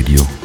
Radio.